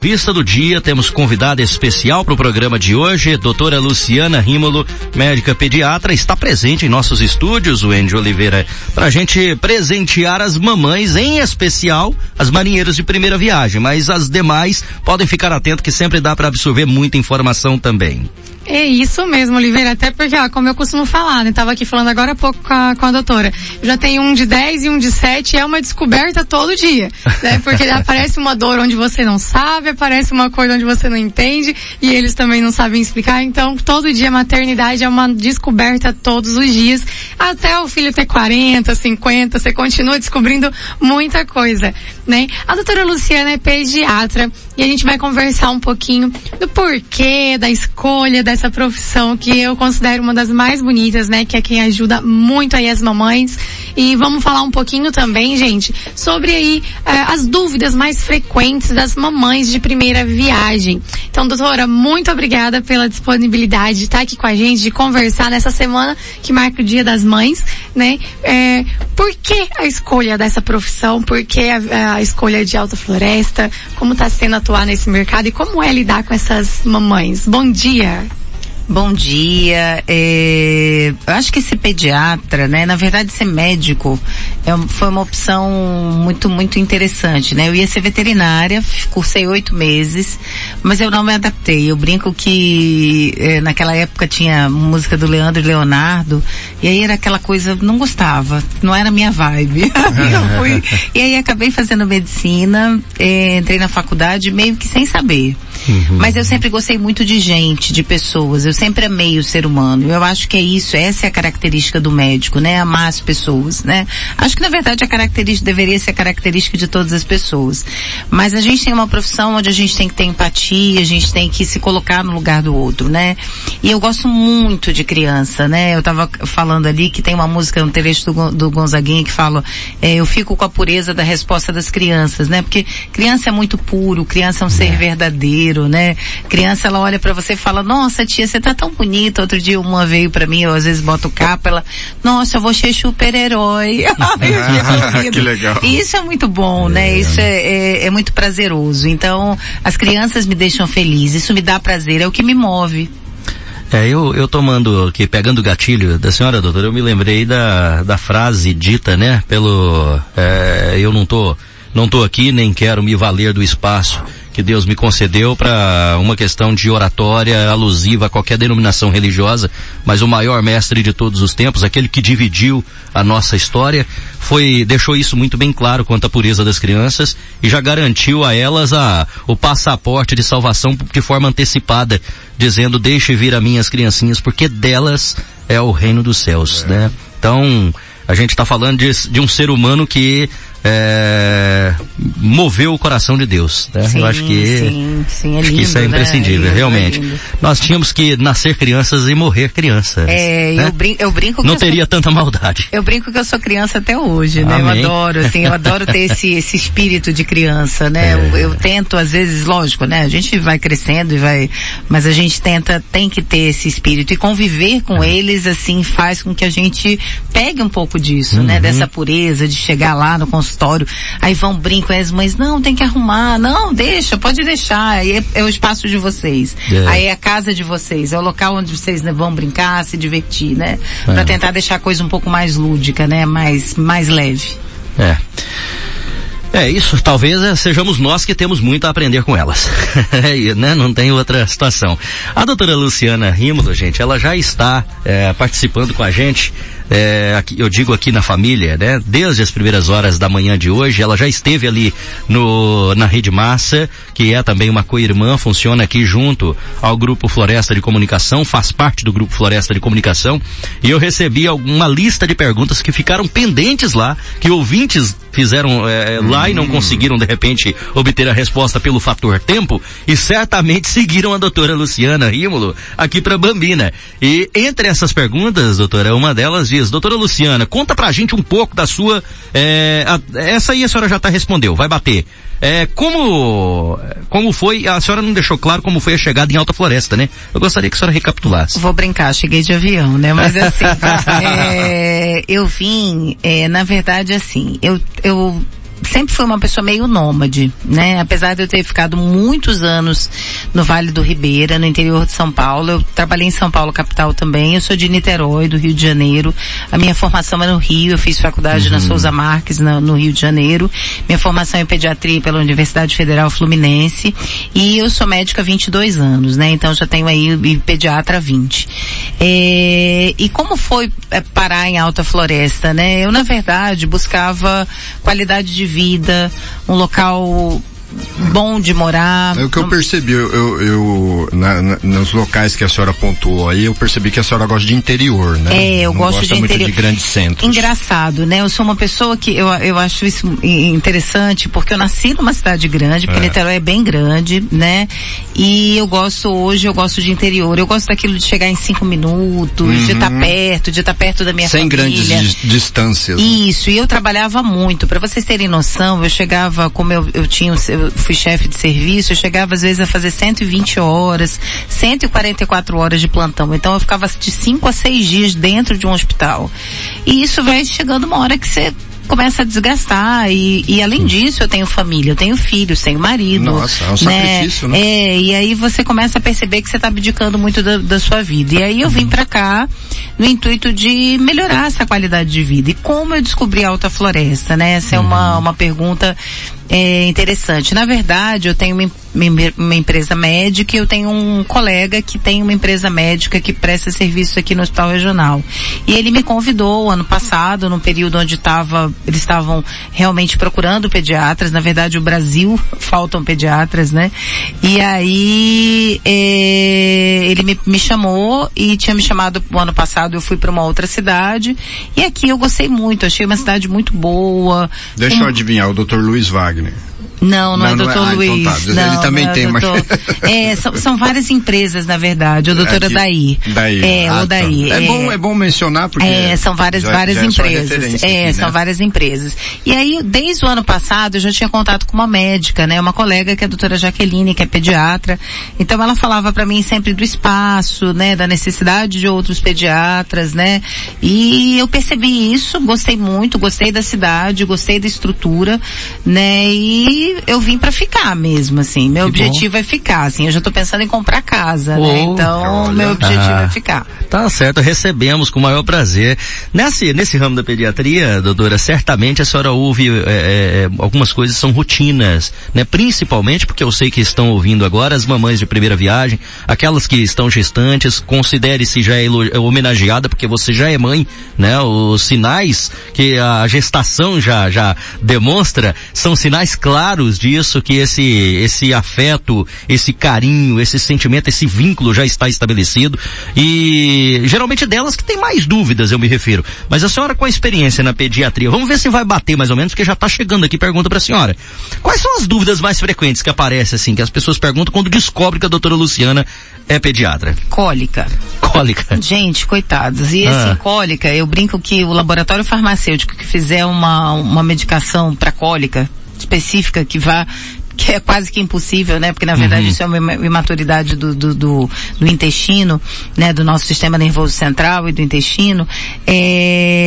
Vista do dia, temos convidada especial para o programa de hoje, doutora Luciana Rímolo, médica pediatra, está presente em nossos estúdios, o Andy Oliveira, para a gente presentear as mamães, em especial as marinheiras de primeira viagem, mas as demais podem ficar atentos que sempre dá para absorver muita informação também. É isso mesmo, Oliveira, até porque, ó, como eu costumo falar, né, tava aqui falando agora há pouco com a, com a doutora, eu já tenho um de 10 e um de 7, é uma descoberta todo dia, né, porque aparece uma dor onde você não sabe, aparece uma coisa onde você não entende, e eles também não sabem explicar, então todo dia a maternidade é uma descoberta todos os dias, até o filho ter 40, 50, você continua descobrindo muita coisa, né. A doutora Luciana é pediatra, e a gente vai conversar um pouquinho do porquê, da escolha, da essa profissão que eu considero uma das mais bonitas, né? Que é quem ajuda muito aí as mamães. E vamos falar um pouquinho também, gente, sobre aí eh, as dúvidas mais frequentes das mamães de primeira viagem. Então, doutora, muito obrigada pela disponibilidade de estar aqui com a gente, de conversar nessa semana que marca o Dia das Mães, né? É, por que a escolha dessa profissão? Por que a, a escolha de Alta Floresta? Como está sendo atuar nesse mercado e como é lidar com essas mamães? Bom dia! Bom dia. É, eu acho que ser pediatra, né? Na verdade, ser médico é, foi uma opção muito, muito interessante, né? Eu ia ser veterinária, cursei oito meses, mas eu não me adaptei. Eu brinco que é, naquela época tinha música do Leandro e Leonardo, e aí era aquela coisa, não gostava, não era minha vibe. fui, e aí acabei fazendo medicina, é, entrei na faculdade meio que sem saber. Uhum. Mas eu sempre gostei muito de gente, de pessoas. Eu sempre amei o ser humano. Eu acho que é isso, essa é a característica do médico, né? Amar as pessoas, né? Acho que na verdade a característica deveria ser a característica de todas as pessoas. Mas a gente tem uma profissão onde a gente tem que ter empatia, a gente tem que se colocar no lugar do outro, né? E eu gosto muito de criança, né? Eu tava falando ali que tem uma música, um trecho do, do Gonzaguinha que fala, é, eu fico com a pureza da resposta das crianças, né? Porque criança é muito puro, criança é um ser é. verdadeiro, né? Criança, ela olha para você e fala, nossa tia, você tá tão bonita. Outro dia uma veio para mim, eu às vezes boto capa, ela, nossa, eu vou ser super-herói. que legal. E isso é muito bom, né? é. né? Isso é, é, é muito prazeroso. Então, as crianças me deixam feliz, isso me dá prazer, é o que me move. É, eu, eu tomando aqui, pegando o gatilho da senhora, doutora, eu me lembrei da, da frase dita, né, pelo, é, eu não tô, não tô aqui, nem quero me valer do espaço que Deus me concedeu para uma questão de oratória alusiva a qualquer denominação religiosa, mas o maior mestre de todos os tempos, aquele que dividiu a nossa história, foi deixou isso muito bem claro quanto à pureza das crianças e já garantiu a elas a, o passaporte de salvação de forma antecipada, dizendo deixe vir a minhas criancinhas porque delas é o reino dos céus, é. né? Então, a gente está falando de, de um ser humano que é, moveu o coração de Deus. Né? Sim, eu acho que, sim, sim, é acho lindo, que isso é imprescindível, né? realmente. É Nós tínhamos que nascer crianças e morrer crianças. É, né? eu, brinco, eu brinco Não teria sou, tanta maldade. Eu brinco que eu sou criança até hoje, né? Amém. Eu adoro, assim, eu adoro ter esse, esse espírito de criança, né? É. Eu, eu, tento, às vezes, lógico, né? A gente vai crescendo e vai, mas a gente tenta, tem que ter esse espírito e conviver com eles, assim, faz com que a gente pegue um pouco disso, né? uhum. né? Dessa pureza de chegar lá no consultório, Aí vão brincam as mães, não, tem que arrumar, não, deixa, pode deixar, aí é, é o espaço de vocês. É. Aí é a casa de vocês, é o local onde vocês né, vão brincar, se divertir, né? É. Pra tentar deixar a coisa um pouco mais lúdica, né? Mais, mais leve. É. É, isso talvez é, sejamos nós que temos muito a aprender com elas. é, né? Não tem outra situação. A doutora Luciana Rímulo, gente, ela já está é, participando com a gente é, aqui, eu digo aqui na família, né? Desde as primeiras horas da manhã de hoje, ela já esteve ali no, na Rede Massa, que é também uma co-irmã, funciona aqui junto ao Grupo Floresta de Comunicação, faz parte do Grupo Floresta de Comunicação, e eu recebi alguma lista de perguntas que ficaram pendentes lá, que ouvintes fizeram é, lá e não conseguiram de repente obter a resposta pelo fator tempo, e certamente seguiram a doutora Luciana Rímulo aqui para Bambina. E entre essas perguntas, doutora, uma delas dias. Doutora Luciana, conta pra gente um pouco da sua, é, a, essa aí a senhora já tá respondeu, vai bater. É, como, como foi, a senhora não deixou claro como foi a chegada em Alta Floresta, né? Eu gostaria que a senhora recapitulasse. Vou brincar, cheguei de avião, né? Mas assim, é, eu vim, é, na verdade assim, eu, eu sempre fui uma pessoa meio nômade, né? Apesar de eu ter ficado muitos anos no Vale do Ribeira, no interior de São Paulo, eu trabalhei em São Paulo capital também. Eu sou de Niterói, do Rio de Janeiro. A minha formação é no Rio. Eu fiz faculdade uhum. na Souza Marques, na, no Rio de Janeiro. Minha formação é em pediatria pela Universidade Federal Fluminense. E eu sou médica há 22 anos, né? Então já tenho aí pediatra 20. É, e como foi é, parar em Alta Floresta, né? Eu na verdade buscava qualidade de vida, um local bom de morar. É o que eu percebi, eu, eu, eu na, na, nos locais que a senhora pontuou aí, eu percebi que a senhora gosta de interior, né? É, eu Não gosto gosta de muito interior. de grandes centros. Engraçado, né? Eu sou uma pessoa que eu, eu acho isso interessante porque eu nasci numa cidade grande, porque é. Niterói é bem grande, né? E eu gosto hoje, eu gosto de interior. Eu gosto daquilo de chegar em cinco minutos, uhum. de estar perto, de estar perto da minha Sem família. Sem grandes distâncias. Né? Isso, e eu trabalhava muito. Para vocês terem noção, eu chegava, como eu, eu tinha, eu fui chefe de serviço, eu chegava às vezes a fazer 120 horas, 144 horas de plantão. Então eu ficava de 5 a 6 dias dentro de um hospital. E isso vai chegando uma hora que você começa a desgastar e, e além disso eu tenho família, eu tenho filhos, tenho marido. Nossa, é um né? sacrifício, né? É, e aí você começa a perceber que você está abdicando muito da, da, sua vida. E aí eu vim para cá no intuito de melhorar essa qualidade de vida. E como eu descobri a Alta Floresta, né? Essa é uma, uhum. uma pergunta é, interessante. Na verdade, eu tenho uma, uma, empresa médica e eu tenho um colega que tem uma empresa médica que presta serviço aqui no Hospital Regional. E ele me convidou ano passado, num período onde tava, eles estavam realmente procurando pediatras. Na verdade, o Brasil faltam pediatras, né? E aí é, ele me, me chamou e tinha me chamado o ano passado, eu fui para uma outra cidade. E aqui eu gostei muito, achei uma cidade muito boa. Deixa eu adivinhar, o Dr. Luiz Wagner agony Não, não, é não é doutor ah, Luiz. Então tá. não, ele também não é tem, mas... é, são, são, várias empresas, na verdade. O doutor Aqui, Daí. Daí. É, ah, o Daí. Tá. É, é, bom, é bom mencionar porque... É, são várias, já, várias já empresas. É, aqui, são né? várias empresas. E aí, desde o ano passado, eu já tinha contato com uma médica, né? Uma colega que é a doutora Jaqueline, que é pediatra. Então ela falava para mim sempre do espaço, né? Da necessidade de outros pediatras, né? E eu percebi isso, gostei muito, gostei da cidade, gostei da estrutura, né? E eu vim para ficar mesmo, assim. Meu Que objetivo é ficar, assim. Eu já tô pensando em comprar casa, né? Então, olha. meu objetivo Ah. é ficar. Tá certo, recebemos com o maior prazer. Nesse, nesse ramo da pediatria, doutora, certamente a senhora ouve é, é, algumas coisas são rotinas, né? Principalmente porque eu sei que estão ouvindo agora as mamães de primeira viagem, aquelas que estão gestantes, considere-se já elo- homenageada porque você já é mãe, né? Os sinais que a gestação já, já demonstra são sinais claros disso que esse, esse afeto, esse carinho, esse sentimento, esse vínculo já está estabelecido e geralmente é delas que tem mais dúvidas, eu me refiro. Mas a senhora com a experiência na pediatria, vamos ver se vai bater mais ou menos, porque já está chegando aqui pergunta para a senhora. Quais são as dúvidas mais frequentes que aparecem assim, que as pessoas perguntam quando descobrem que a doutora Luciana é pediatra? Cólica. Cólica. Gente, coitados. E Ah. assim, cólica, eu brinco que o laboratório farmacêutico que fizer uma, uma medicação para cólica específica que vá que é quase que impossível, né? Porque na verdade Uhum. isso é uma ima- imaturidade do, do, do, do intestino, né? Do nosso sistema nervoso central e do intestino. É,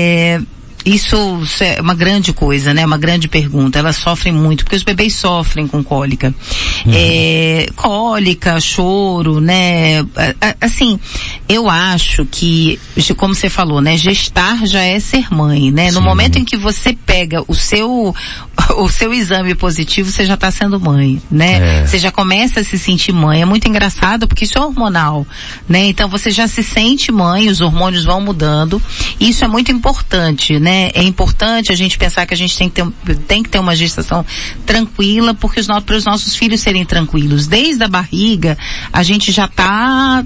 isso é uma grande coisa, né? Uma grande pergunta. Elas sofrem muito, porque os bebês sofrem com cólica. É, cólica, choro, né? Assim, eu acho que, como você falou, né? Gestar já é ser mãe, né? No Sim. momento em que você pega o seu, o seu exame positivo, você já está sendo mãe, né? É. Você já começa a se sentir mãe. É muito engraçado porque isso é hormonal, né? Então você já se sente mãe, os hormônios vão mudando. E isso é muito importante, né? É importante a gente pensar que a gente tem que ter, tem que ter uma gestação tranquila porque os no, para os nossos filhos serem tranquilos. Desde a barriga, a gente já tá,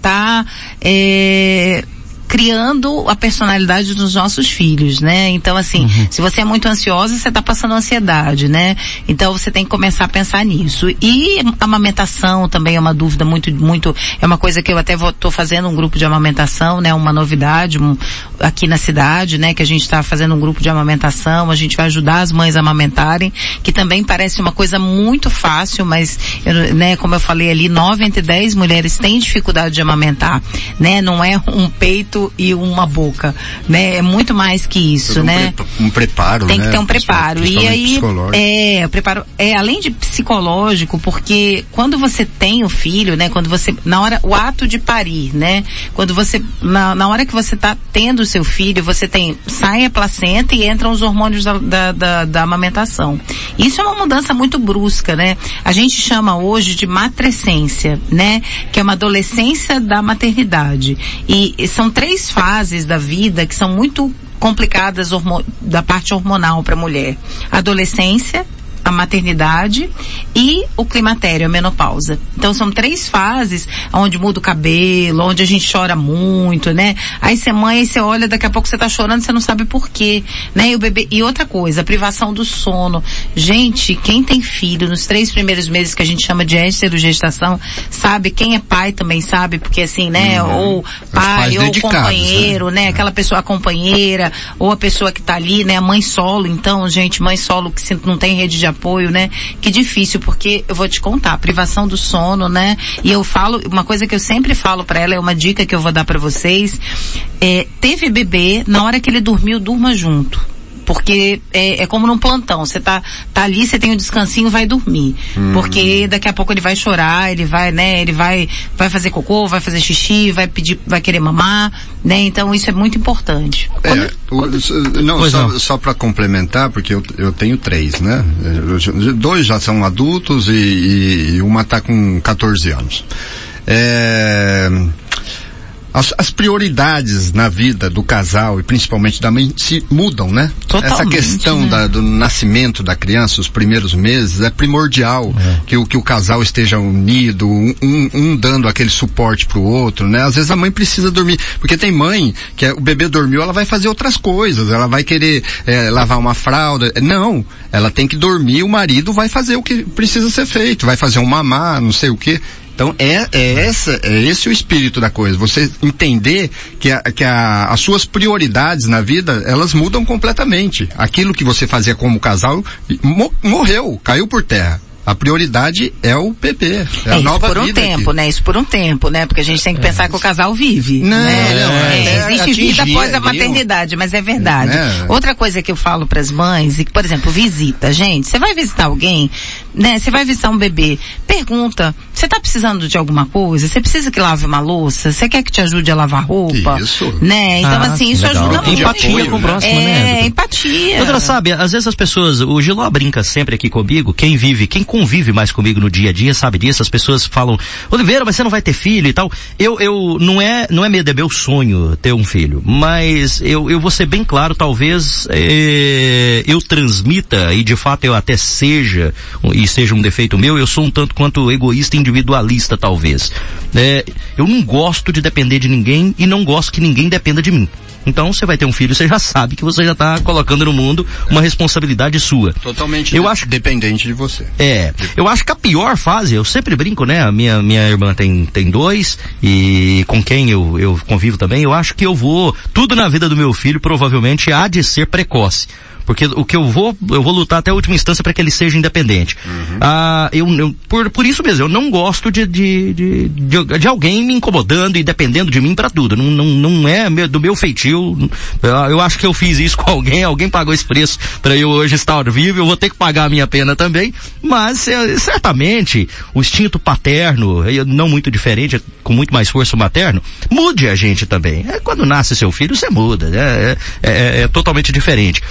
tá, é, criando a personalidade dos nossos filhos, né? Então assim, se você é muito ansiosa, você tá passando ansiedade, né? Então você tem que começar a pensar nisso. E a amamentação também é uma dúvida muito, muito, é uma coisa que eu até tô fazendo um grupo de amamentação, né? Uma novidade um, aqui na cidade, né? Que a gente está fazendo um grupo de amamentação, a gente vai ajudar as mães a amamentarem, que também parece uma coisa muito fácil, mas, eu, né? Como eu falei ali, nove entre dez mulheres têm dificuldade de amamentar, né? Não é um peito e uma boca, né? É muito mais que isso, um né? Um preparo, Tem né? que ter um preparo. E aí, é, o preparo, é, além de psicológico, porque quando você tem o filho, né? Quando você, na hora, o ato de parir, né? Quando você, na, na hora que você tá tendo o seu filho, você tem, sai a placenta e entram os hormônios da, da, da, da amamentação. Isso é uma mudança muito brusca, né? A gente chama hoje de matrescência, né? Que é uma adolescência da maternidade. E, e são três fases da vida que são muito complicadas da parte hormonal para a mulher. Adolescência, a maternidade e o climatério, a menopausa. Então são três fases onde muda o cabelo, onde a gente chora muito, né? Aí você mãe, aí você olha, daqui a pouco você tá chorando, você não sabe por quê, né? E o bebê, e outra coisa, a privação do sono. Gente, quem tem filho nos três primeiros meses que a gente chama de gestação, sabe, quem é pai também sabe, porque assim, né? Uhum. Ou pai, ou companheiro, né? né? Aquela pessoa companheira, ou a pessoa que tá ali, né? A mãe solo, então, gente, mãe solo que não tem rede de apoio, né? Que difícil, porque eu vou te contar, privação do sono, né? E eu falo, uma coisa que eu sempre falo para ela, é uma dica que eu vou dar para vocês, é, teve bebê, na hora que ele dormiu, durma junto porque é, é, como num plantão. Você tá, tá ali, você tem um descansinho, vai dormir. Hum. Porque daqui a pouco ele vai chorar, ele vai, né, ele vai, vai fazer cocô, vai fazer xixi, vai pedir, vai querer mamar, né? Então isso é muito importante. É, quando, o, quando... não, só, só para complementar, porque eu, eu tenho três, né? Dois já são adultos e, e, e uma tá com 14 anos. É, as, as, prioridades na vida do casal e principalmente da mãe se mudam, né? Totalmente, Essa questão né? da, do nascimento da criança, os primeiros meses, é primordial é. que, o, que o casal esteja unido, um, um, dando aquele suporte pro outro, né? Às vezes a mãe precisa dormir, porque tem mãe que é, o bebê dormiu, ela vai fazer outras coisas, ela vai querer é, lavar uma fralda. Não, ela tem que dormir, o marido vai fazer o que precisa ser feito, vai fazer um mamar, não sei o que. Então é, é essa, é esse o espírito da coisa. Você entender que, a, que a, as suas prioridades na vida, elas mudam completamente. Aquilo que você fazia como casal morreu, caiu por terra. A prioridade é o PP. É, é a nova por um tempo, aqui. né? Isso por um tempo, né? Porque a gente tem que pensar é. que o casal vive. Não, né? não, é, é, existe vida após a maternidade, mas é verdade. Né? Outra coisa que eu falo para as mães, e por exemplo, visita, gente, você vai visitar alguém, né? Você vai visitar um bebê, pergunta, você tá precisando de alguma coisa? Você precisa que lave uma louça? Você quer que te ajude a lavar roupa? Isso. Né? Então ah, assim, isso legal. ajuda muito. Empatia apoio, com o próximo, é, né? É, empatia. Doutora, sabe, às vezes as pessoas, o Giló brinca sempre aqui comigo, quem vive, quem convive mais comigo no dia a dia sabe disso, as pessoas falam, Oliveira, mas você não vai ter filho e tal. Eu, eu, não é, não é medo, é meu sonho ter um filho, mas eu, eu vou ser bem claro, talvez é, eu transmita, e de fato eu até seja, e seja um defeito meu, eu sou um tanto quanto egoísta e individualista talvez. É, eu não gosto de depender de ninguém e não gosto que ninguém dependa de mim. Então você vai ter um filho, você já sabe que você já está colocando no mundo uma responsabilidade sua. Totalmente eu acho dependente de você. É, eu acho que a pior fase, eu sempre brinco, né? A minha minha irmã tem tem dois e com quem eu eu convivo também, eu acho que eu vou tudo na vida do meu filho provavelmente há de ser precoce. Porque o que eu vou, eu vou lutar até a última instância para que ele seja independente. Uhum. Ah, eu, eu, por, por isso mesmo, eu não gosto de, de, de, de, de alguém me incomodando e dependendo de mim para tudo. Não, não, não é do meu feitio. Eu acho que eu fiz isso com alguém, alguém pagou esse preço para eu hoje estar vivo, eu vou ter que pagar a minha pena também. Mas é, certamente o instinto paterno, não muito diferente, com muito mais força materno, mude a gente também. É, quando nasce seu filho, você muda. Né? É, é, é totalmente diferente.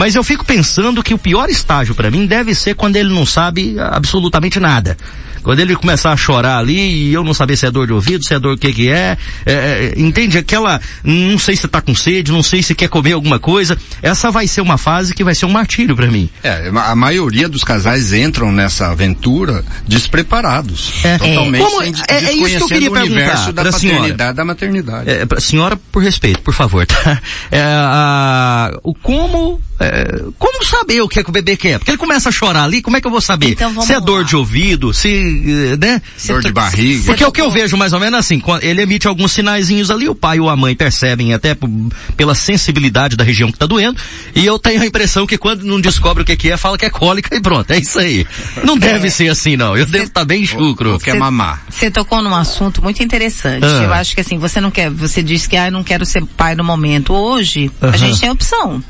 Mas eu fico pensando que o pior estágio para mim deve ser quando ele não sabe absolutamente nada. Quando ele começar a chorar ali e eu não saber se é dor de ouvido, se é dor o que que é, é, é entende? Aquela, não sei se tá com sede, não sei se quer comer alguma coisa. Essa vai ser uma fase que vai ser um martírio para mim. É, a maioria dos casais entram nessa aventura despreparados. É. Totalmente Como, sem, é, é isso que eu queria perguntar da paternidade, da maternidade. É, pra senhora, por respeito, por favor, tá? É, a, o como é, como saber o que é que o bebê quer? Porque ele começa a chorar ali, como é que eu vou saber? Então, se é dor lá. de ouvido, se, né? Dor de barriga. Porque o que eu vejo mais ou menos assim, ele emite alguns sinaizinhos ali, o pai ou a mãe percebem até pela sensibilidade da região que está doendo, e eu tenho a impressão que quando não descobre o que, que é, fala que é cólica e pronto, é isso aí. Não deve é. ser assim não, eu devo estar tá bem chucro. Quer mamar. Você tocou num assunto muito interessante. Ah. Eu acho que assim, você não quer, você disse que ah, não quero ser pai no momento. Hoje, a gente tem opção.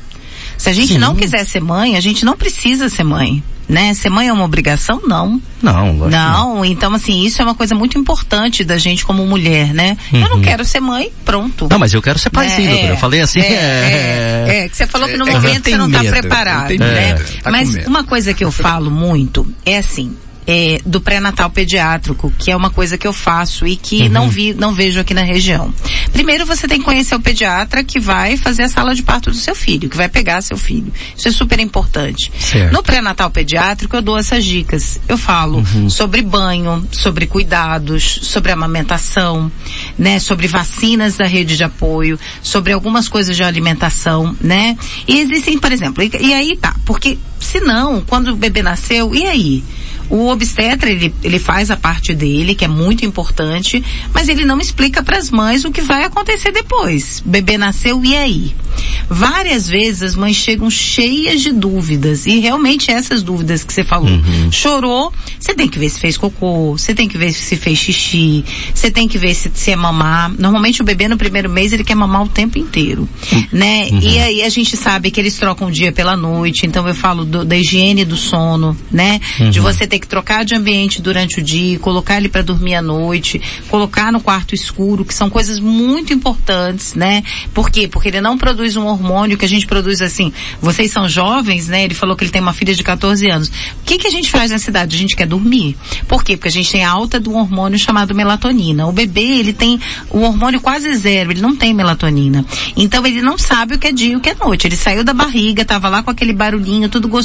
Se a gente Sim. não quiser ser mãe, a gente não precisa ser mãe. Né? Ser mãe é uma obrigação? Não. Não, não. não. Então, assim, isso é uma coisa muito importante da gente como mulher, né? Uhum. Eu não uhum. quero ser mãe, pronto. Não, mas eu quero ser pai é, sim, doutora. Eu falei assim. É, é, é, é que você falou que no é, momento você não está preparado, né? Tá mas uma coisa que eu falo muito é assim, é, do pré-natal pediátrico, que é uma coisa que eu faço e que uhum. não vi, não vejo aqui na região. Primeiro você tem que conhecer o pediatra que vai fazer a sala de parto do seu filho, que vai pegar seu filho. Isso é super importante. Certo. No pré-natal pediátrico eu dou essas dicas. Eu falo uhum. sobre banho, sobre cuidados, sobre amamentação, né, sobre vacinas da rede de apoio, sobre algumas coisas de alimentação, né? E existem, por exemplo, e, e aí tá, porque senão, quando o bebê nasceu, e aí? O obstetra, ele, ele faz a parte dele, que é muito importante, mas ele não explica para as mães o que vai acontecer depois. O bebê nasceu e aí? Várias vezes as mães chegam cheias de dúvidas e realmente essas dúvidas que você falou. Uhum. Chorou, você tem que ver se fez cocô, você tem que ver se fez xixi, você tem que ver se, se é mamar. Normalmente o bebê no primeiro mês ele quer mamar o tempo inteiro, uhum. né? Uhum. E aí a gente sabe que eles trocam o dia pela noite, então eu falo do, da higiene do sono, né? De uhum. você ter que trocar de ambiente durante o dia, colocar ele para dormir à noite, colocar no quarto escuro, que são coisas muito importantes, né? Por quê? Porque ele não produz um hormônio que a gente produz assim. Vocês são jovens, né? Ele falou que ele tem uma filha de 14 anos. O que que a gente faz na cidade? A gente quer dormir. Por quê? Porque a gente tem alta de um hormônio chamado melatonina. O bebê, ele tem o hormônio quase zero, ele não tem melatonina. Então ele não sabe o que é dia e o que é noite. Ele saiu da barriga, tava lá com aquele barulhinho, tudo gostoso,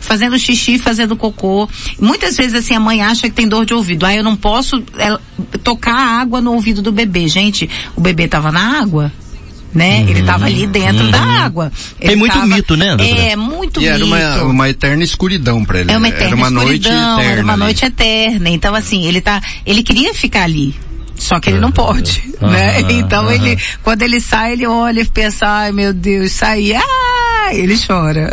fazendo xixi, fazendo cocô. Muitas vezes assim a mãe acha que tem dor de ouvido. Ah, eu não posso é, tocar água no ouvido do bebê. Gente, o bebê tava na água né? Uhum. Ele estava ali dentro uhum. da água. Ele Tem muito tava, mito, né? Doutora? É, muito e mito. era uma, uma eterna escuridão para ele. É uma eterna era uma escuridão, noite eterna. Era uma ali. noite eterna. Então assim, ele tá, ele queria ficar ali. Só que ele não pode, né? Então ele, quando ele sai, ele olha e pensa, ai meu Deus, saí, ah, ele chora.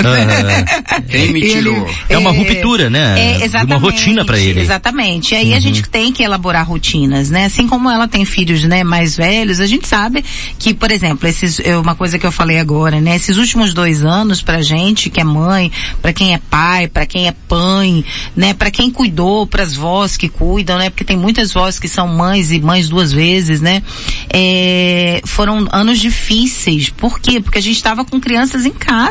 Quem me tirou? Ele, é uma ruptura, né? É, exatamente. Uma rotina para ele. Exatamente. E aí uhum. a gente tem que elaborar rotinas, né? Assim como ela tem filhos, né, mais velhos, a gente sabe que, por exemplo, esses, é uma coisa que eu falei agora, né? Esses últimos dois anos pra gente, que é mãe, pra quem é pai, pra quem é pai, né? Pra quem cuidou, pras vós que cuidam, né? Porque tem muitas vós que são mães e mães duas vezes, né? É, foram anos difíceis. Por quê? Porque a gente estava com crianças em casa,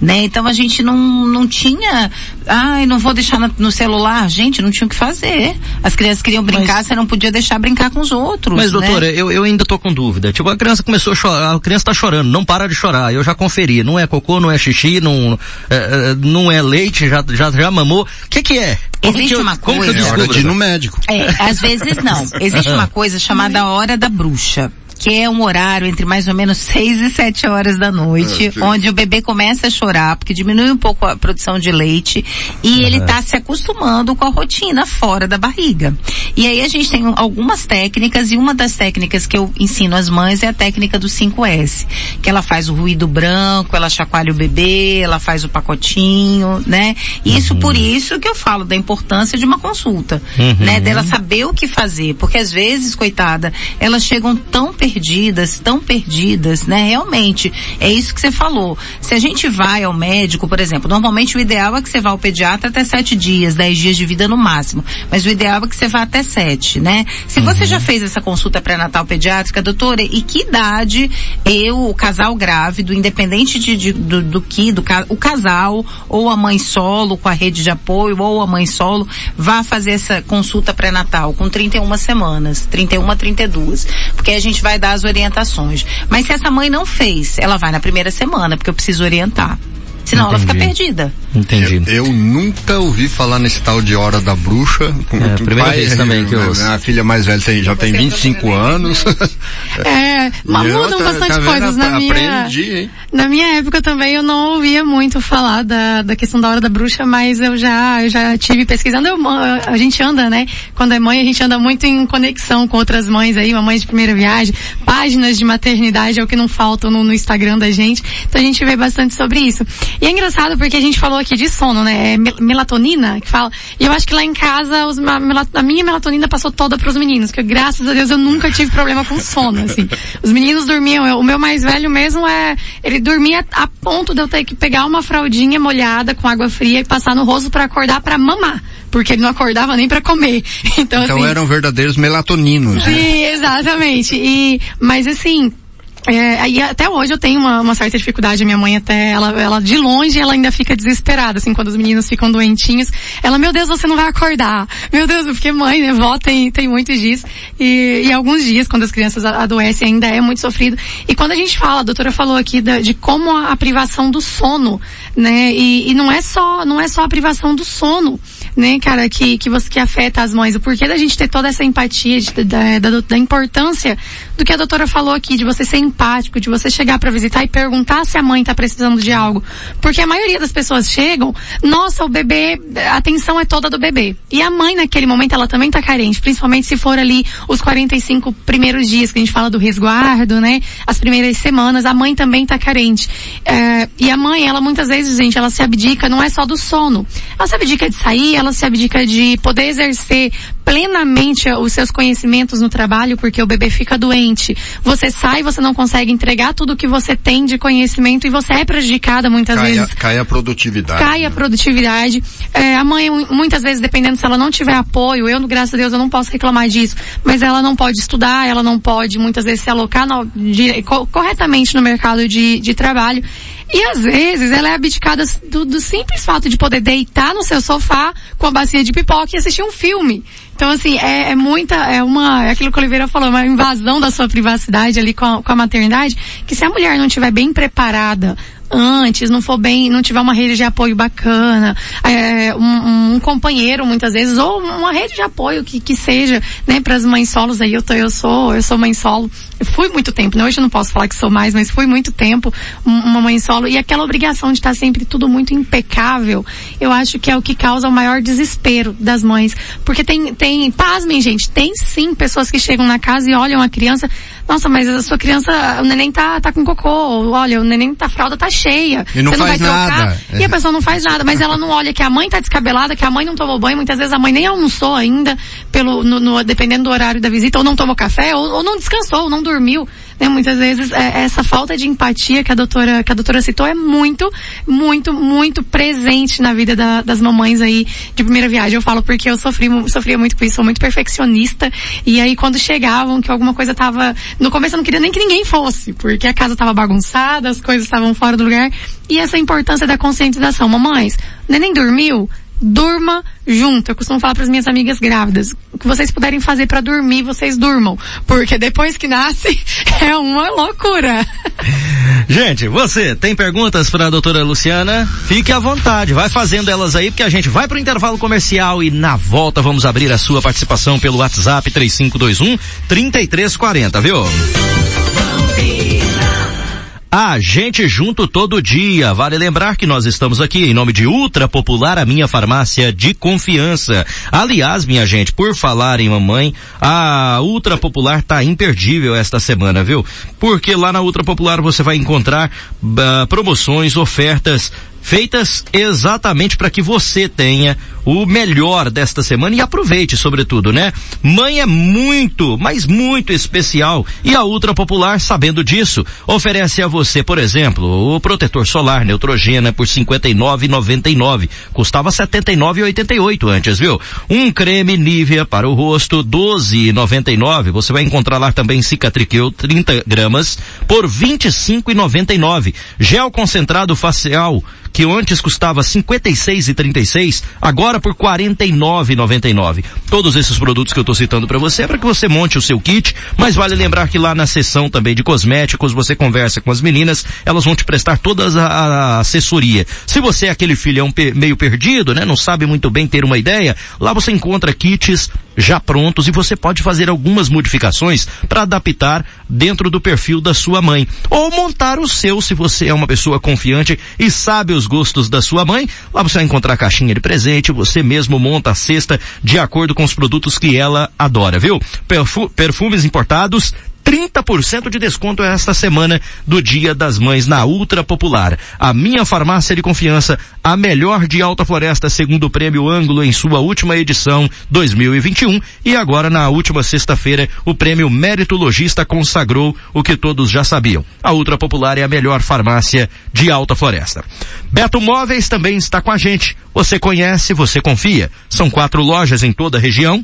né? Então a gente não, não tinha, ai, não vou deixar no, no celular. Gente, não tinha o que fazer. As crianças queriam brincar, Mas... você não podia deixar brincar com os outros. Mas, né? doutora, eu, eu ainda tô com dúvida. Tipo, a criança começou a chorar, a criança tá chorando, não para de chorar. Eu já conferi, não é cocô, não é xixi, não, é, é não é leite, já, já, já mamou. O que que é? Existe uma coisa. É hora de ir no médico. É, às vezes não. Existe uma coisa chamada hora da bruxa que é um horário entre mais ou menos 6 e 7 horas da noite, é, onde o bebê começa a chorar, porque diminui um pouco a produção de leite, e uhum. ele está se acostumando com a rotina fora da barriga. E aí a gente tem algumas técnicas, e uma das técnicas que eu ensino às mães é a técnica do 5S, que ela faz o ruído branco, ela chacoalha o bebê, ela faz o pacotinho, né? Isso uhum. por isso que eu falo da importância de uma consulta, uhum. né? Dela saber o que fazer, porque às vezes, coitada, elas chegam tão perdidas perdidas, tão perdidas, né? Realmente, é isso que você falou. Se a gente vai ao médico, por exemplo, normalmente o ideal é que você vá ao pediatra até sete dias, dez dias de vida no máximo. Mas o ideal é que você vá até sete, né? Se uhum. você já fez essa consulta pré-natal pediátrica, doutora, e que idade eu, o casal grávido, independente de, de do, do, que, do o casal, ou a mãe solo com a rede de apoio, ou a mãe solo, vá fazer essa consulta pré-natal com 31 semanas, 31 a 32. Porque a gente vai dar as orientações. Mas se essa mãe não fez, ela vai na primeira semana, porque eu preciso orientar. Senão Entendi. ela fica perdida. Entendi. Eu, eu, nunca ouvi falar nesse tal de Hora da Bruxa. É, primeira pai, vez também que eu ouço. Minha filha mais velha tem, já tem 25 anos. É, mas mudam tá, bastante tá coisas na minha... Aprendi, na minha época também eu não ouvia muito falar da, da questão da Hora da Bruxa, mas eu já, eu já tive pesquisando. Eu, a gente anda, né? Quando é mãe, a gente anda muito em conexão com outras mães aí, mamães de primeira viagem, páginas de maternidade é o que não faltam no, no Instagram da gente. Então a gente vê bastante sobre isso. E é engraçado porque a gente falou aqui de sono, né? É melatonina que fala. E eu acho que lá em casa os, a minha melatonina passou toda para os meninos, que graças a Deus eu nunca tive problema com sono, assim. Os meninos dormiam, eu, o meu mais velho mesmo é, ele dormia a ponto de eu ter que pegar uma fraldinha molhada com água fria e passar no rosto para acordar para mamar porque ele não acordava nem para comer. Então, então assim, eram verdadeiros melatoninos. Né? Sim, né? exatamente. E, mas assim, é, e até hoje eu tenho uma, uma, certa dificuldade. Minha mãe até, ela, ela de longe, ela ainda fica desesperada, assim, quando os meninos ficam doentinhos. Ela, meu Deus, você não vai acordar. Meu Deus, porque mãe, né, vó tem, tem muito disso. E, e alguns dias, quando as crianças adoecem, ainda é muito sofrido. E quando a gente fala, a doutora falou aqui da, de como a, a, privação do sono, né, e, e não é só, não é só a privação do sono né, cara, que, que você que afeta as mães. O porquê da gente ter toda essa empatia, de, da, da, da, importância do que a doutora falou aqui, de você ser empático, de você chegar para visitar e perguntar se a mãe tá precisando de algo. Porque a maioria das pessoas chegam, nossa, o bebê, a atenção é toda do bebê. E a mãe naquele momento ela também tá carente, principalmente se for ali os 45 primeiros dias que a gente fala do resguardo, né? As primeiras semanas, a mãe também tá carente. É, e a mãe, ela muitas vezes, gente, ela se abdica não é só do sono. Ela se abdica de sair, ela se abdica de poder exercer plenamente os seus conhecimentos no trabalho porque o bebê fica doente. Você sai, você não consegue entregar tudo o que você tem de conhecimento e você é prejudicada muitas cai vezes. A, cai a produtividade. Cai né? a produtividade. É, a mãe, muitas vezes, dependendo se ela não tiver apoio, eu, graças a Deus, eu não posso reclamar disso, mas ela não pode estudar, ela não pode, muitas vezes, se alocar no, de, corretamente no mercado de, de trabalho. E às vezes ela é abdicada do, do, simples fato de poder deitar no seu sofá com a bacia de pipoca e assistir um filme. Então assim, é, é muita, é uma, é aquilo que o Oliveira falou, uma invasão da sua privacidade ali com a, com a maternidade, que se a mulher não estiver bem preparada antes, não for bem, não tiver uma rede de apoio bacana, é, um, um, companheiro muitas vezes, ou uma rede de apoio que, que seja, né, para as mães solos aí, eu, tô, eu sou, eu sou mãe solo, eu fui muito tempo, né, hoje eu não posso falar que sou mais, mas fui muito tempo uma mãe solo, e aquela obrigação de estar sempre tudo muito impecável, eu acho que é o que causa o maior desespero das mães, porque tem, tem, pasmem gente, tem sim pessoas que chegam na casa e olham a criança, nossa, mas a sua criança, o neném tá, tá com cocô, olha, o neném tá, a fralda tá cheia. E não você não faz vai trocar. Nada. E a pessoa não faz nada, mas ela não olha que a mãe tá descabelada, que a mãe não tomou banho, muitas vezes a mãe nem almoçou ainda, pelo, no, no dependendo do horário da visita, ou não tomou café, ou, ou não descansou, ou não dormiu. Né? Muitas vezes é, essa falta de empatia que a doutora, que a doutora citou é muito, muito, muito presente na vida da, das mamães aí de primeira viagem. Eu falo porque eu sofri, sofria muito com isso, sou muito perfeccionista, e aí quando chegavam que alguma coisa tava, no começo eu não queria nem que ninguém fosse, porque a casa tava bagunçada, as coisas estavam fora do lugar, e essa importância da conscientização. Mamães, neném dormiu? Durma junto. Eu costumo falar para as minhas amigas grávidas, o que vocês puderem fazer para dormir, vocês durmam, porque depois que nasce é uma loucura. Gente, você tem perguntas para a doutora Luciana? Fique à vontade, vai fazendo elas aí, porque a gente vai para o intervalo comercial e na volta vamos abrir a sua participação pelo WhatsApp 3521 3340, viu? A gente junto todo dia. Vale lembrar que nós estamos aqui em nome de Ultra Popular, a minha farmácia de confiança. Aliás, minha gente, por falar em mamãe, a Ultra Popular tá imperdível esta semana, viu? Porque lá na Ultra Popular você vai encontrar uh, promoções, ofertas feitas exatamente para que você tenha o melhor desta semana e aproveite sobretudo, né? Mãe é muito, mas muito especial e a Ultra Popular, sabendo disso, oferece a você, por exemplo, o protetor solar Neutrogena por R$ 59,99. Custava R$ 79,88 antes, viu? Um creme Nivea para o rosto 12,99. Você vai encontrar lá também Cicatriqueu 30 gramas por R$ 25,99. Gel concentrado facial que antes custava 56 e 36, agora por 49,99. Todos esses produtos que eu estou citando para você é para que você monte o seu kit, mas vale lembrar que lá na seção também de cosméticos você conversa com as meninas, elas vão te prestar toda a assessoria. Se você é aquele filhão meio perdido, né, não sabe muito bem ter uma ideia, lá você encontra kits já prontos e você pode fazer algumas modificações para adaptar dentro do perfil da sua mãe. Ou montar o seu se você é uma pessoa confiante e sabe os gostos da sua mãe. Lá você vai encontrar caixinha de presente, você mesmo monta a cesta de acordo com os produtos que ela adora, viu? Perfu perfumes importados, 30% de desconto esta semana do Dia das Mães na Ultra Popular. A minha farmácia de confiança, a melhor de Alta Floresta, segundo o prêmio Ângulo em sua última edição 2021 e agora na última sexta-feira o prêmio Mérito Logista consagrou o que todos já sabiam. A Ultra Popular é a melhor farmácia de Alta Floresta. Beto Móveis também está com a gente. Você conhece, você confia. São quatro lojas em toda a região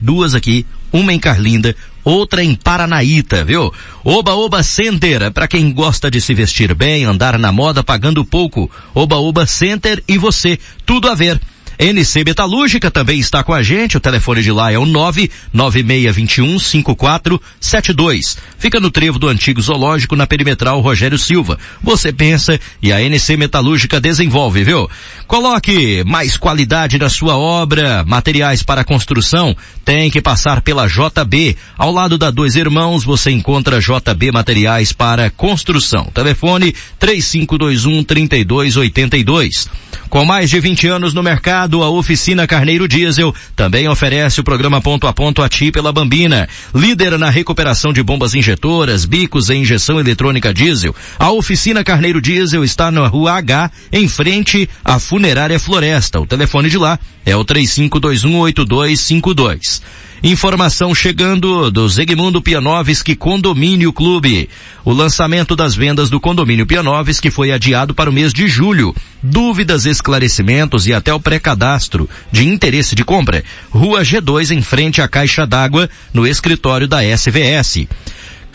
duas aqui, uma em Carlinda, outra em Paranaíta, viu? Oba Oba Center, é para quem gosta de se vestir bem, andar na moda pagando pouco. Oba Oba Center e você, tudo a ver. NC Metalúrgica também está com a gente, o telefone de lá é o 996215472. Fica no trevo do antigo zoológico na perimetral Rogério Silva. Você pensa e a NC Metalúrgica desenvolve, viu? Coloque mais qualidade na sua obra, materiais para construção, tem que passar pela JB. Ao lado da Dois Irmãos você encontra JB Materiais para Construção. Telefone 3521 3282. Com mais de 20 anos no mercado, a oficina Carneiro Diesel também oferece o programa ponto a ponto a ti pela Bambina. Líder na recuperação de bombas injetoras, bicos e injeção eletrônica diesel. A oficina Carneiro Diesel está na rua H, em frente à funerária Floresta. O telefone de lá é o 35218252. Informação chegando do Zegmundo Pianovski Condomínio Clube. O lançamento das vendas do Condomínio Pianovski foi adiado para o mês de julho. Dúvidas, esclarecimentos e até o pré-cadastro de interesse de compra. Rua G2 em frente à Caixa d'Água, no escritório da SVS.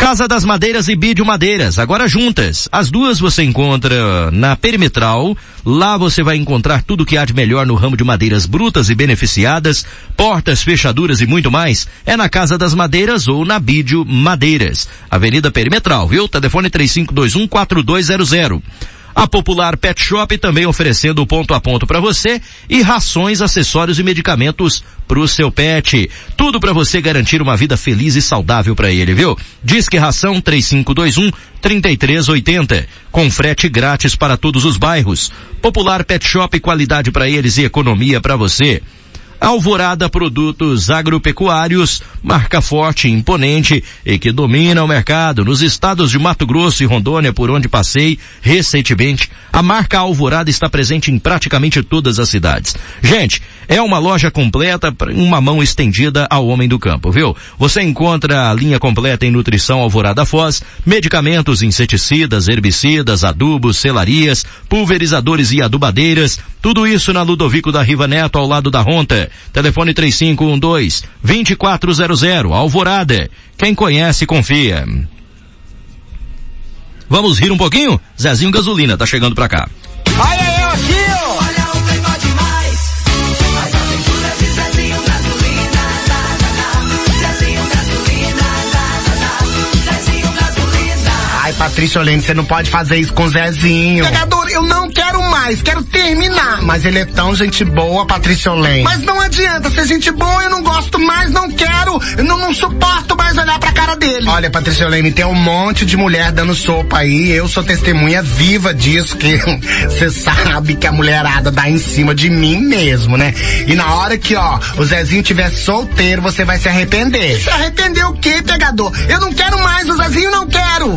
Casa das Madeiras e Bídio Madeiras, agora juntas. As duas você encontra na Perimetral. Lá você vai encontrar tudo que há de melhor no ramo de madeiras brutas e beneficiadas, portas, fechaduras e muito mais. É na Casa das Madeiras ou na Bídio Madeiras. Avenida Perimetral, viu? Telefone 3521 4200. A Popular Pet Shop também oferecendo ponto a ponto para você e rações, acessórios e medicamentos para o seu pet. Tudo para você garantir uma vida feliz e saudável para ele, viu? Disque Ração 3521 3380, com frete grátis para todos os bairros. Popular Pet Shop, qualidade para eles e economia para você. Alvorada Produtos Agropecuários, marca forte e imponente e que domina o mercado nos estados de Mato Grosso e Rondônia por onde passei recentemente. A marca Alvorada está presente em praticamente todas as cidades. Gente, é uma loja completa, uma mão estendida ao homem do campo, viu? Você encontra a linha completa em nutrição Alvorada Foz, medicamentos, inseticidas, herbicidas, adubos, selarias, pulverizadores e adubadeiras, tudo isso na Ludovico da Riva Neto ao lado da Ronta. Telefone 3512-2400, Alvorada. Quem conhece, confia. Vamos rir um pouquinho? Zezinho Gasolina tá chegando pra cá. Aqui, Patrícia Olene, você não pode fazer isso com o Zezinho. Pegador, eu não quero mais, quero terminar. Mas ele é tão gente boa, Patrícia Olene. Mas não adianta ser gente boa, eu não gosto mais, não quero, eu não, não suporto mais olhar pra cara dele. Olha, Patrícia Olene, tem um monte de mulher dando sopa aí, eu sou testemunha viva disso, que você sabe que a mulherada dá em cima de mim mesmo, né? E na hora que, ó, o Zezinho tiver solteiro, você vai se arrepender. Se arrepender o quê, pegador? Eu não quero mais, o Zezinho não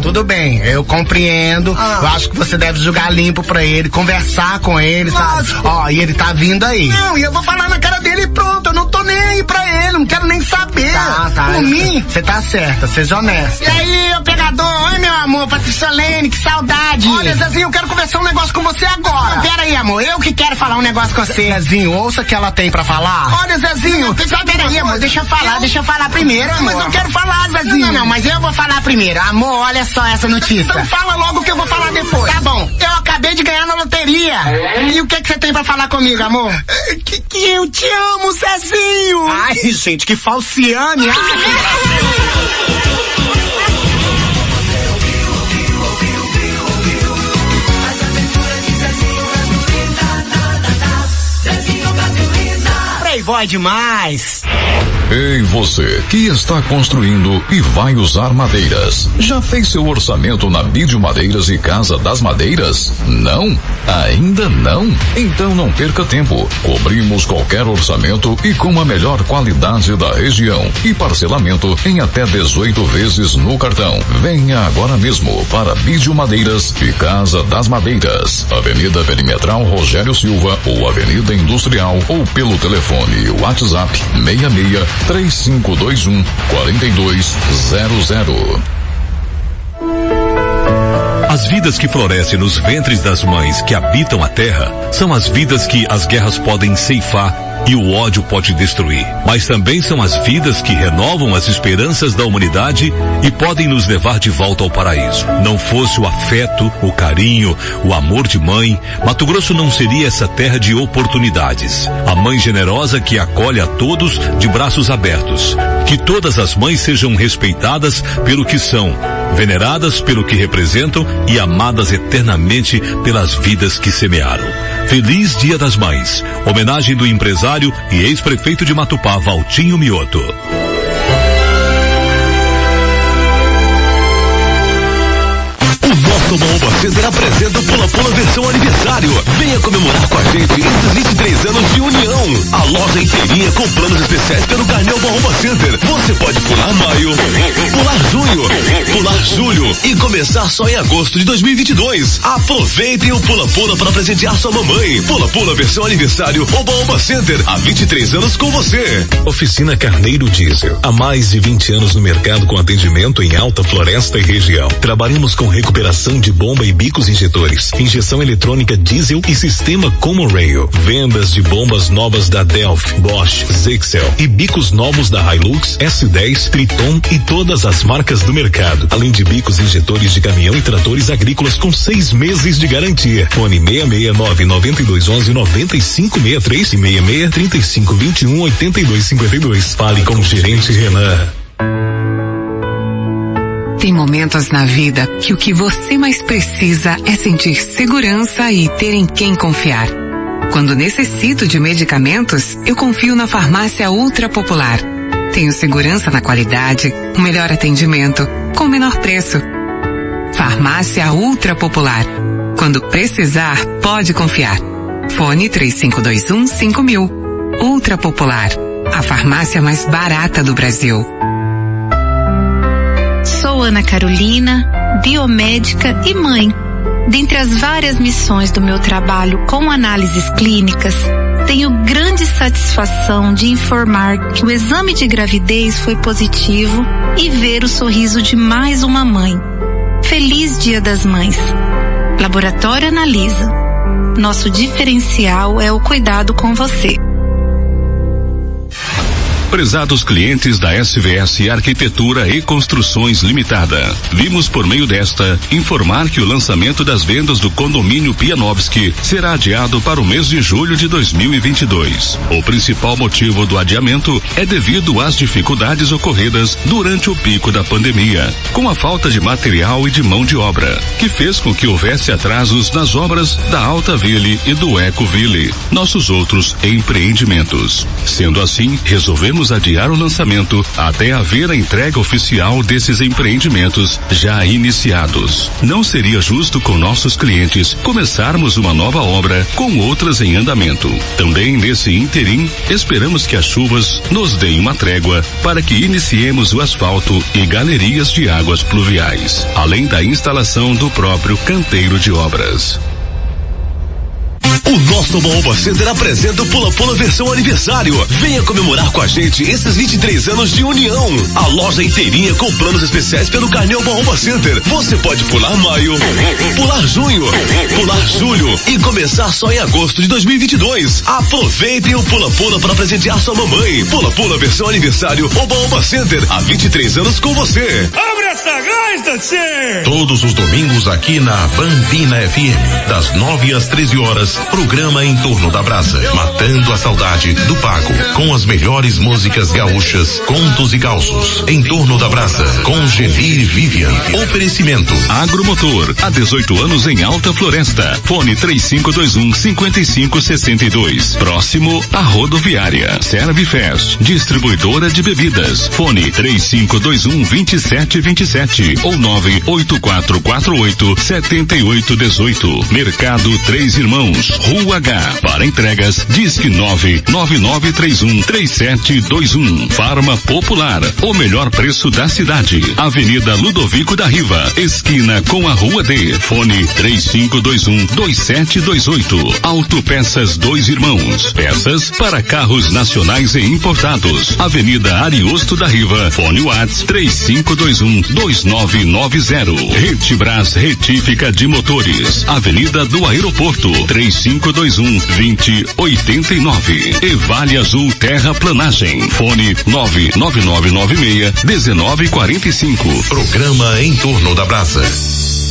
Tudo bem eu compreendo. Ah. Eu acho que você deve jogar limpo pra ele, conversar com ele, sabe? Ó, e ele tá vindo aí. Não, e eu vou falar na cara dele e pronto. Eu não tô nem aí pra ele, não quero nem saber. Tá, tá. Por mim, você tá certa, seja honesta. E aí, ô pegador, oi meu amor, Patrícia Lene, que saudade. Olha, Zezinho, eu quero conversar um negócio com você agora. Pera aí, amor, eu que quero falar um negócio com você. Zezinho, ouça o que ela tem pra falar. Olha, Zezinho, só pera aí, amor, deixa eu falar, deixa eu falar primeiro, amor. Mas eu quero falar, Zezinho. Não, não, mas eu vou falar primeiro. Amor, olha só essa notícia. Então fala logo que eu vou falar depois. Tá bom, eu acabei de ganhar na loteria. E o que que você tem pra falar comigo, amor? Que, que eu te amo, Zezinho. Ai, gente, que falciane. Ai. Playboy demais. Ei, você que está construindo e vai usar madeiras. Já fez seu orçamento na Bídio Madeiras e Casa das Madeiras? Não? Ainda não? Então não perca tempo. Cobrimos qualquer orçamento e com a melhor qualidade da região e parcelamento em até 18 vezes no cartão. Venha agora mesmo para Bídio Madeiras e Casa das Madeiras. Avenida Perimetral Rogério Silva ou Avenida Industrial ou pelo telefone WhatsApp 66 3521 4200. As vidas que florescem nos ventres das mães que habitam a terra são as vidas que as guerras podem ceifar e o ódio pode destruir. Mas também são as vidas que renovam as esperanças da humanidade e podem nos levar de volta ao paraíso. Não fosse o afeto, o carinho, o amor de mãe, Mato Grosso não seria essa terra de oportunidades. A mãe generosa que acolhe a todos de braços abertos. Que todas as mães sejam respeitadas pelo que são, veneradas pelo que representam e amadas eternamente pelas vidas que semearam. Feliz Dia das Mães. Homenagem do empresário e ex-prefeito de Matupá, Valtinho Mioto. Nosso Bomba Center apresenta o Pula Pula versão aniversário. Venha comemorar com a gente esses 23 anos de união. A loja inteirinha com planos especiais pelo Carnel Bomba Center. Você pode pular maio, pular junho, pular julho e começar só em agosto de 2022. Aproveite o Pula Pula para presentear sua mamãe. Pula Pula versão aniversário Oba Oba Center. Há 23 anos com você. Oficina Carneiro Diesel. Há mais de 20 anos no mercado com atendimento em Alta Floresta e região. Trabalhamos com recuperação de bomba e bicos injetores, injeção eletrônica diesel e sistema Common Rail. Vendas de bombas novas da Delphi, Bosch, Zexel e bicos novos da Hilux, S10, Triton e todas as marcas do mercado. Além de bicos injetores de caminhão e tratores agrícolas com seis meses de garantia. Fone 669 9211 9563 e 66 3521 8252. Fale com o gerente Renan. Tem momentos na vida que o que você mais precisa é sentir segurança e ter em quem confiar. Quando necessito de medicamentos, eu confio na farmácia Ultra Popular. Tenho segurança na qualidade, o melhor atendimento, com o menor preço. Farmácia Ultra Popular. Quando precisar, pode confiar. Fone 3521 5000. Ultra Popular. A farmácia mais barata do Brasil. Sou Ana Carolina, biomédica e mãe. Dentre as várias missões do meu trabalho com análises clínicas, tenho grande satisfação de informar que o exame de gravidez foi positivo e ver o sorriso de mais uma mãe. Feliz Dia das Mães. Laboratório Analisa. Nosso diferencial é o cuidado com você. Prezados clientes da SVS Arquitetura e Construções Limitada, vimos por meio desta informar que o lançamento das vendas do condomínio Pianovski será adiado para o mês de julho de 2022. O principal motivo do adiamento é devido às dificuldades ocorridas durante o pico da pandemia, com a falta de material e de mão de obra, que fez com que houvesse atrasos nas obras da Alta Ville e do Eco Ville, nossos outros empreendimentos. Sendo assim, resolvemos adiar o lançamento até haver a entrega oficial desses empreendimentos já iniciados. Não seria justo com nossos clientes começarmos uma nova obra com outras em andamento. Também nesse interim, esperamos que as chuvas nos deem uma trégua para que iniciemos o asfalto e galerias de águas pluviais, além da instalação do próprio canteiro de obras. O nosso Baoba Center apresenta o Pula Pula versão aniversário. Venha comemorar com a gente esses 23 anos de união. A loja inteirinha com planos especiais pelo Carnel Baoba Center. Você pode pular maio, pular junho, pular julho e começar só em agosto de 2022. Aproveite o Pula Pula para presentear sua mamãe. Pula Pula versão aniversário Oba Oba Center. Há 23 anos com você. Abre essa gaita! Todos os domingos aqui na Bambina FM, das 9 às 13 horas, programa em torno da brasa, matando a saudade do pago, com as melhores músicas gaúchas, contos e causos. Em torno da brasa, com Geni Vivian. Oferecimento. Agromotor, há 18 anos em Alta Floresta. Fone 3521 5562. Próximo à rodoviária. Serve Fest, distribuidora de bebidas. Fone 3521 2727 ou 98448 7818. Mercado Três Irmãos, Rua H. Para entregas, disque 99931 3721. Farma Popular, o melhor preço da cidade. Avenida Ludovico da Riva, esquina com a Rua D. Fone 3521 2728. Autopeças Dois Irmãos. Peças para carros nacionais e importados. Avenida Ariosto da Riva. Fone Whats 3521 2990. Retibras Retífica de Motores. Avenida do Aeroporto 3521 2089. E Vale Azul Terraplanagem. Fone 99996 1945. Programa em torno da brasa.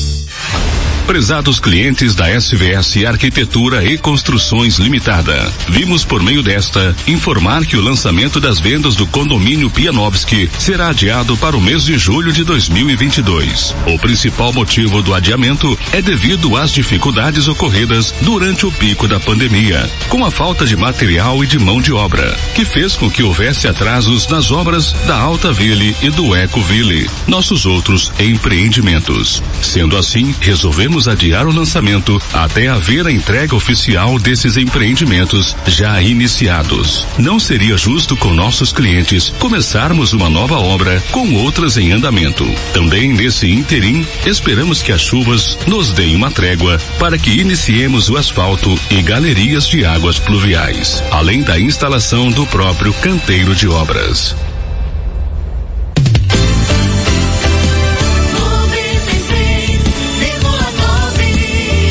Prezados clientes da SVS Arquitetura e Construções Limitada, vimos por meio desta informar que o lançamento das vendas do condomínio Pianovski será adiado para o mês de julho de 2022. O principal motivo do adiamento é devido às dificuldades ocorridas durante o pico da pandemia, com a falta de material e de mão de obra, que fez com que houvesse atrasos nas obras da Alta Ville e do Eco Ville, nossos outros empreendimentos. Sendo assim, resolvemos adiar o lançamento até haver a entrega oficial desses empreendimentos já iniciados. Não seria justo com nossos clientes começarmos uma nova obra com outras em andamento. Também nesse interim, esperamos que as chuvas nos deem uma trégua para que iniciemos o asfalto e galerias de águas pluviais, além da instalação do próprio canteiro de obras.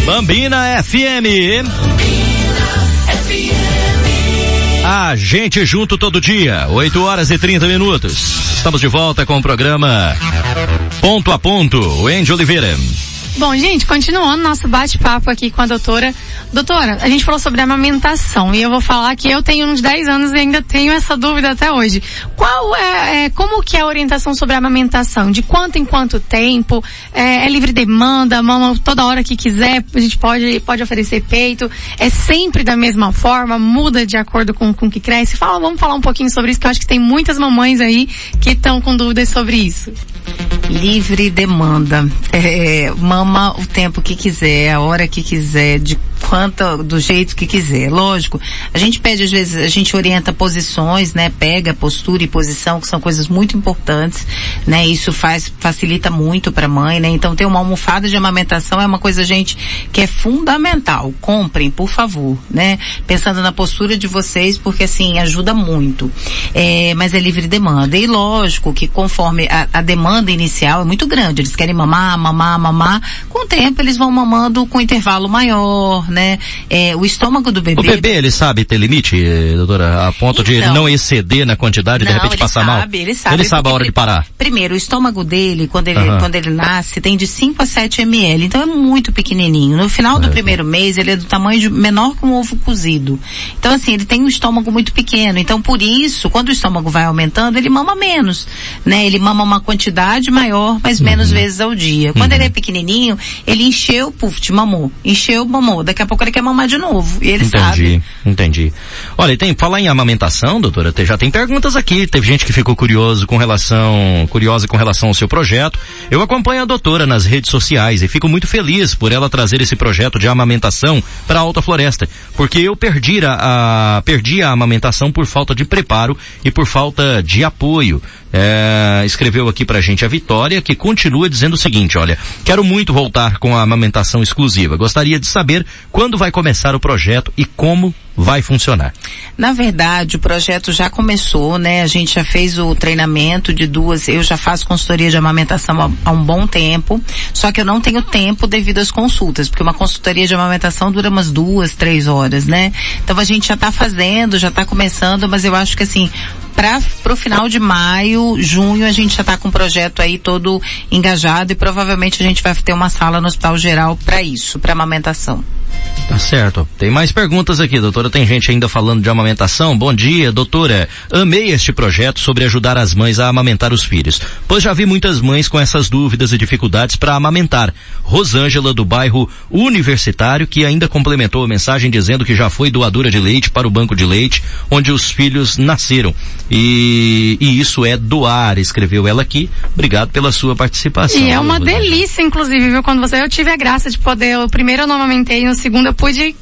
Bambina FM. A gente junto todo dia, 8 horas e 30 minutos. Estamos de volta com o programa Ponto a Ponto. O Andy Oliveira. Bom, gente, continuando nosso bate-papo aqui com a doutora. Doutora, a gente falou sobre amamentação e eu vou falar que eu tenho uns 10 anos e ainda tenho essa dúvida até hoje. Qual é, é como que é a orientação sobre a amamentação? De quanto em quanto tempo? É, é livre demanda? Mama toda hora que quiser? A gente pode, pode oferecer peito? É sempre da mesma forma? Muda de acordo com, o que cresce? Fala, vamos falar um pouquinho sobre isso que eu acho que tem muitas mamães aí que estão com dúvidas sobre isso. Livre demanda. É, mama o tempo que quiser, a hora que quiser, de quanto, do jeito que quiser. Lógico, a gente pede às vezes, a gente orienta posições, né? Pega postura e posição, que são coisas muito importantes, né? Isso faz, facilita muito para a mãe, né? Então ter uma almofada de amamentação é uma coisa, gente, que é fundamental. Comprem, por favor, né? Pensando na postura de vocês, porque assim, ajuda muito. É, mas é livre demanda. E lógico que conforme a, a demanda inicial é muito grande, eles querem mamar, mamar, mamar, com o tempo eles vão mamando com intervalo maior, né? É, o estômago do bebê. O bebê, ele sabe ter limite, doutora, a ponto então, de ele não exceder na quantidade e de repente passar sabe, mal? Ele sabe, ele sabe a hora de parar. Primeiro, o estômago dele, quando ele, uhum. quando ele nasce, tem de 5 a 7 ml, então é muito pequenininho. No final do é. primeiro mês, ele é do tamanho de menor que um ovo cozido. Então assim, ele tem um estômago muito pequeno, então por isso, quando o estômago vai aumentando, ele mama menos, né? Ele mama uma quantidade maior, mas menos uhum. vezes ao dia. Quando uhum. ele é pequenininho, ele encheu, puf, te mamou. Encheu, mamou. Daqui a pouco ele quer mamar de novo. E ele entendi, sabe. Entendi. Olha, tem, falar em amamentação, doutora, já tem perguntas aqui. Teve gente que ficou curioso com relação, curiosa com relação ao seu projeto. Eu acompanho a doutora nas redes sociais e fico muito feliz por ela trazer esse projeto de amamentação para a Alta Floresta. Porque eu perdi a, a, perdi a amamentação por falta de preparo e por falta de apoio. É, escreveu aqui pra gente a Vitória que continua dizendo o seguinte, olha, quero muito voltar com a amamentação exclusiva. Gostaria de saber quando vai começar o projeto e como vai funcionar? Na verdade, o projeto já começou, né? A gente já fez o treinamento de duas, eu já faço consultoria de amamentação há, um bom tempo, só que eu não tenho tempo devido às consultas, porque uma consultoria de amamentação dura umas duas, três horas, né? Então a gente já está fazendo, já está começando, mas eu acho que assim, para o final de maio, junho, a gente já está com o projeto aí todo engajado e provavelmente a gente vai ter uma sala no Hospital Geral para isso, para amamentação. Tá certo. Tem mais perguntas aqui, doutora. Tem gente ainda falando de amamentação. Bom dia, doutora. Amei este projeto sobre ajudar as mães a amamentar os filhos, pois já vi muitas mães com essas dúvidas e dificuldades para amamentar. Rosângela, do bairro Universitário, que ainda complementou a mensagem dizendo que já foi doadora de leite para o banco de leite, onde os filhos nasceram. E, e isso é doar, escreveu ela aqui. Obrigado pela sua participação. E é uma delícia, inclusive, viu? Quando você, eu tive a graça de poder, o primeiro eu não amamentei, no segundo eu pude